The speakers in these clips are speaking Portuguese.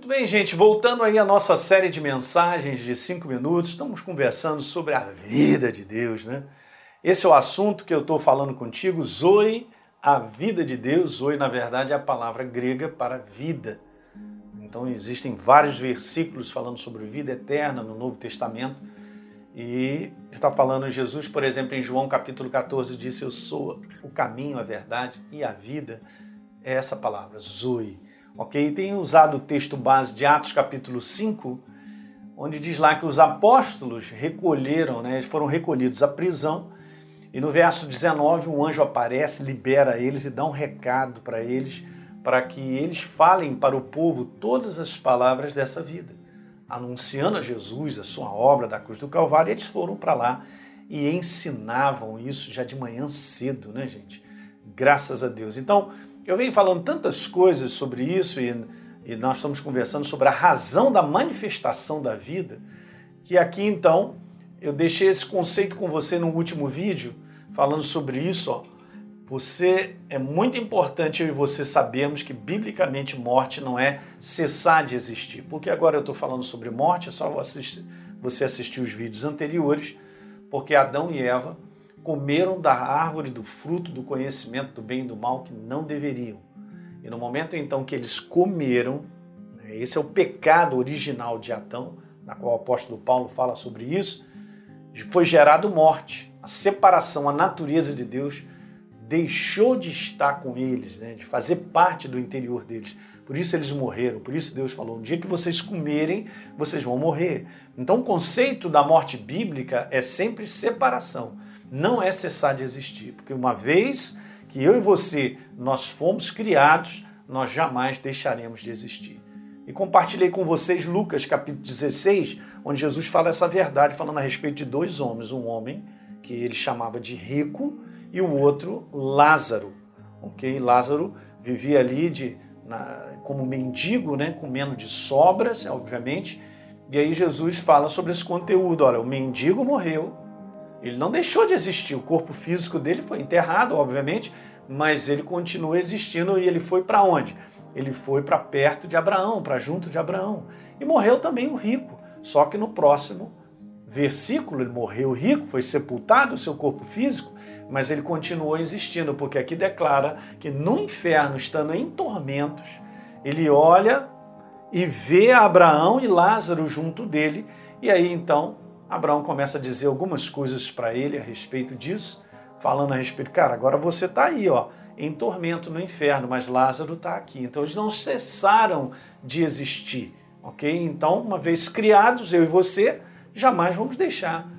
Muito bem, gente, voltando aí à nossa série de mensagens de cinco minutos, estamos conversando sobre a vida de Deus, né? Esse é o assunto que eu estou falando contigo, Zoe, a vida de Deus. Zoe, na verdade, é a palavra grega para vida. Então, existem vários versículos falando sobre vida eterna no Novo Testamento. E está falando Jesus, por exemplo, em João capítulo 14, disse: Eu sou o caminho, a verdade e a vida. É essa palavra, Zoe ok? Tem usado o texto base de Atos capítulo 5, onde diz lá que os apóstolos recolheram, né, foram recolhidos à prisão, e no verso 19 um anjo aparece, libera eles e dá um recado para eles, para que eles falem para o povo todas as palavras dessa vida, anunciando a Jesus, a sua obra da cruz do Calvário, eles foram para lá e ensinavam isso já de manhã cedo, né, gente? Graças a Deus. Então, eu venho falando tantas coisas sobre isso e, e nós estamos conversando sobre a razão da manifestação da vida, que aqui então eu deixei esse conceito com você no último vídeo, falando sobre isso. Ó. Você é muito importante eu e você sabemos que biblicamente morte não é cessar de existir. Porque agora eu estou falando sobre morte, é só você assistir os vídeos anteriores, porque Adão e Eva comeram da árvore do fruto do conhecimento do bem e do mal que não deveriam. E no momento então que eles comeram, né, esse é o pecado original de Adão, na qual o apóstolo Paulo fala sobre isso, foi gerado morte. A separação, a natureza de Deus deixou de estar com eles, né, de fazer parte do interior deles. Por isso eles morreram. Por isso Deus falou: um dia que vocês comerem, vocês vão morrer. Então o conceito da morte bíblica é sempre separação não é cessar de existir, porque uma vez que eu e você nós fomos criados, nós jamais deixaremos de existir. E compartilhei com vocês Lucas capítulo 16, onde Jesus fala essa verdade, falando a respeito de dois homens, um homem que ele chamava de rico e o outro Lázaro. Ok? Lázaro vivia ali de, na, como mendigo, né, comendo de sobras, obviamente. E aí Jesus fala sobre esse conteúdo. Olha, o mendigo morreu, ele não deixou de existir, o corpo físico dele foi enterrado, obviamente, mas ele continua existindo e ele foi para onde? Ele foi para perto de Abraão, para junto de Abraão. E morreu também o rico, só que no próximo versículo ele morreu rico, foi sepultado o seu corpo físico, mas ele continuou existindo, porque aqui declara que no inferno, estando em tormentos, ele olha e vê Abraão e Lázaro junto dele, e aí então Abraão começa a dizer algumas coisas para ele a respeito disso, falando a respeito, cara, agora você está aí, ó, em tormento no inferno, mas Lázaro está aqui. Então eles não cessaram de existir, ok? Então, uma vez criados, eu e você, jamais vamos deixar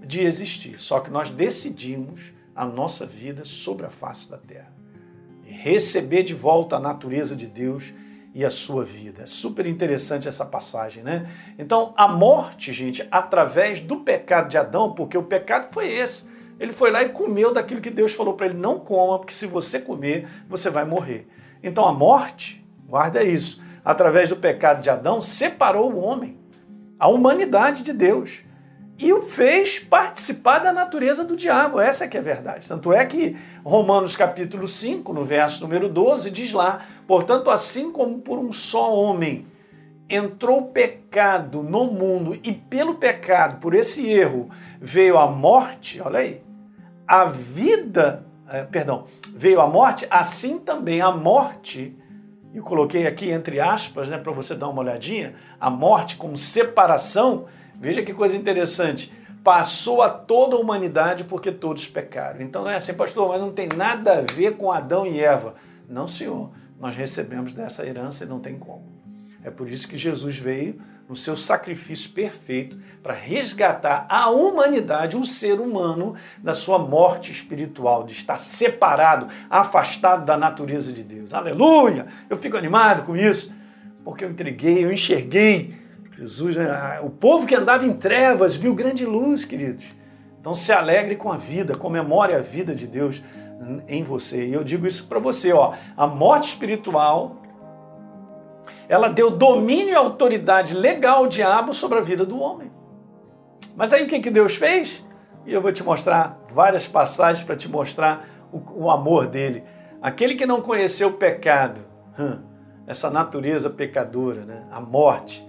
de existir. Só que nós decidimos a nossa vida sobre a face da terra. Receber de volta a natureza de Deus e a sua vida. É super interessante essa passagem, né? Então, a morte, gente, através do pecado de Adão, porque o pecado foi esse. Ele foi lá e comeu daquilo que Deus falou para ele: não coma, porque se você comer, você vai morrer. Então, a morte, guarda isso, através do pecado de Adão, separou o homem, a humanidade de Deus e o fez participar da natureza do diabo. Essa é que é a verdade. Tanto é que Romanos capítulo 5, no verso número 12, diz lá: "Portanto, assim como por um só homem entrou o pecado no mundo e pelo pecado, por esse erro, veio a morte, olha aí. A vida, é, perdão, veio a morte, assim também a morte eu coloquei aqui entre aspas, né, para você dar uma olhadinha, a morte como separação Veja que coisa interessante. Passou a toda a humanidade porque todos pecaram. Então não é assim, pastor, mas não tem nada a ver com Adão e Eva. Não, senhor. Nós recebemos dessa herança e não tem como. É por isso que Jesus veio no seu sacrifício perfeito para resgatar a humanidade, o ser humano, da sua morte espiritual, de estar separado, afastado da natureza de Deus. Aleluia! Eu fico animado com isso, porque eu entreguei, eu enxerguei Jesus, né? o povo que andava em trevas viu grande luz, queridos. Então se alegre com a vida, comemore a vida de Deus em você. E eu digo isso para você, ó, a morte espiritual ela deu domínio e autoridade legal ao diabo sobre a vida do homem. Mas aí o que, que Deus fez? E eu vou te mostrar várias passagens para te mostrar o, o, amor dele. Aquele que não conheceu o pecado, hum, essa natureza pecadora, né? a morte.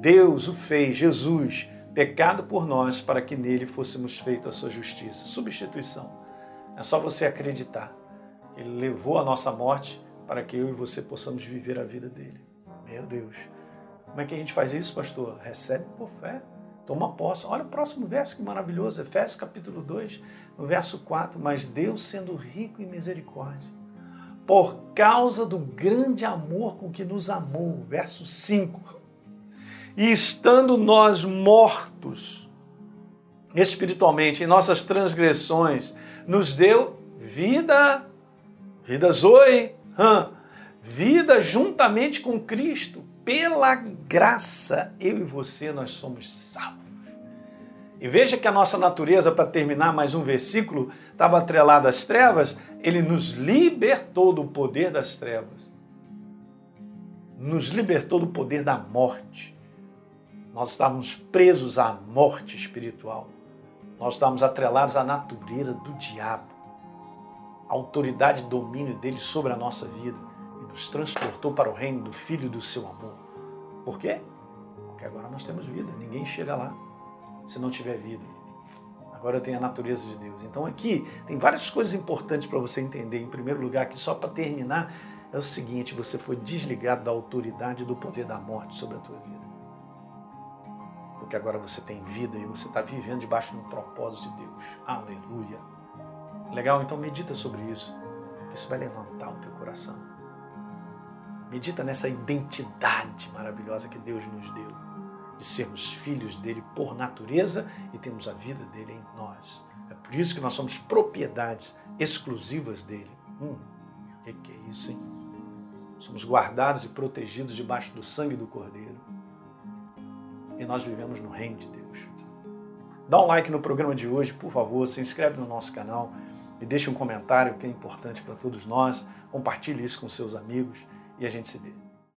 Deus o fez, Jesus, pecado por nós, para que nele fôssemos feitos a sua justiça. Substituição. É só você acreditar. Ele levou a nossa morte para que eu e você possamos viver a vida dele. Meu Deus. Como é que a gente faz isso, pastor? Recebe por fé. Toma posse. Olha o próximo verso que maravilhoso, Efésios capítulo 2, no verso 4. Mas Deus, sendo rico em misericórdia, por causa do grande amor com que nos amou, verso 5. E estando nós mortos espiritualmente em nossas transgressões, nos deu vida, vida zoe, vida juntamente com Cristo pela graça, eu e você, nós somos salvos. E veja que a nossa natureza, para terminar mais um versículo, estava atrelada às trevas, ele nos libertou do poder das trevas. Nos libertou do poder da morte. Nós estávamos presos à morte espiritual. Nós estávamos atrelados à natureza do diabo, a autoridade e domínio dele sobre a nossa vida nos transportou para o reino do Filho do seu amor. Por quê? Porque agora nós temos vida. Ninguém chega lá se não tiver vida. Agora eu tenho a natureza de Deus. Então aqui tem várias coisas importantes para você entender. Em primeiro lugar, que só para terminar, é o seguinte: você foi desligado da autoridade e do poder da morte sobre a tua vida. Porque agora você tem vida e você está vivendo debaixo do propósito de Deus. Aleluia. Legal? Então medita sobre isso. Isso vai levantar o teu coração. Medita nessa identidade maravilhosa que Deus nos deu, de sermos filhos dele por natureza e temos a vida dele em nós. É por isso que nós somos propriedades exclusivas dele. Hum, o que, que é isso, hein? Somos guardados e protegidos debaixo do sangue do Cordeiro. E nós vivemos no reino de Deus. Dá um like no programa de hoje, por favor, se inscreve no nosso canal e deixe um comentário que é importante para todos nós. Compartilhe isso com seus amigos e a gente se vê.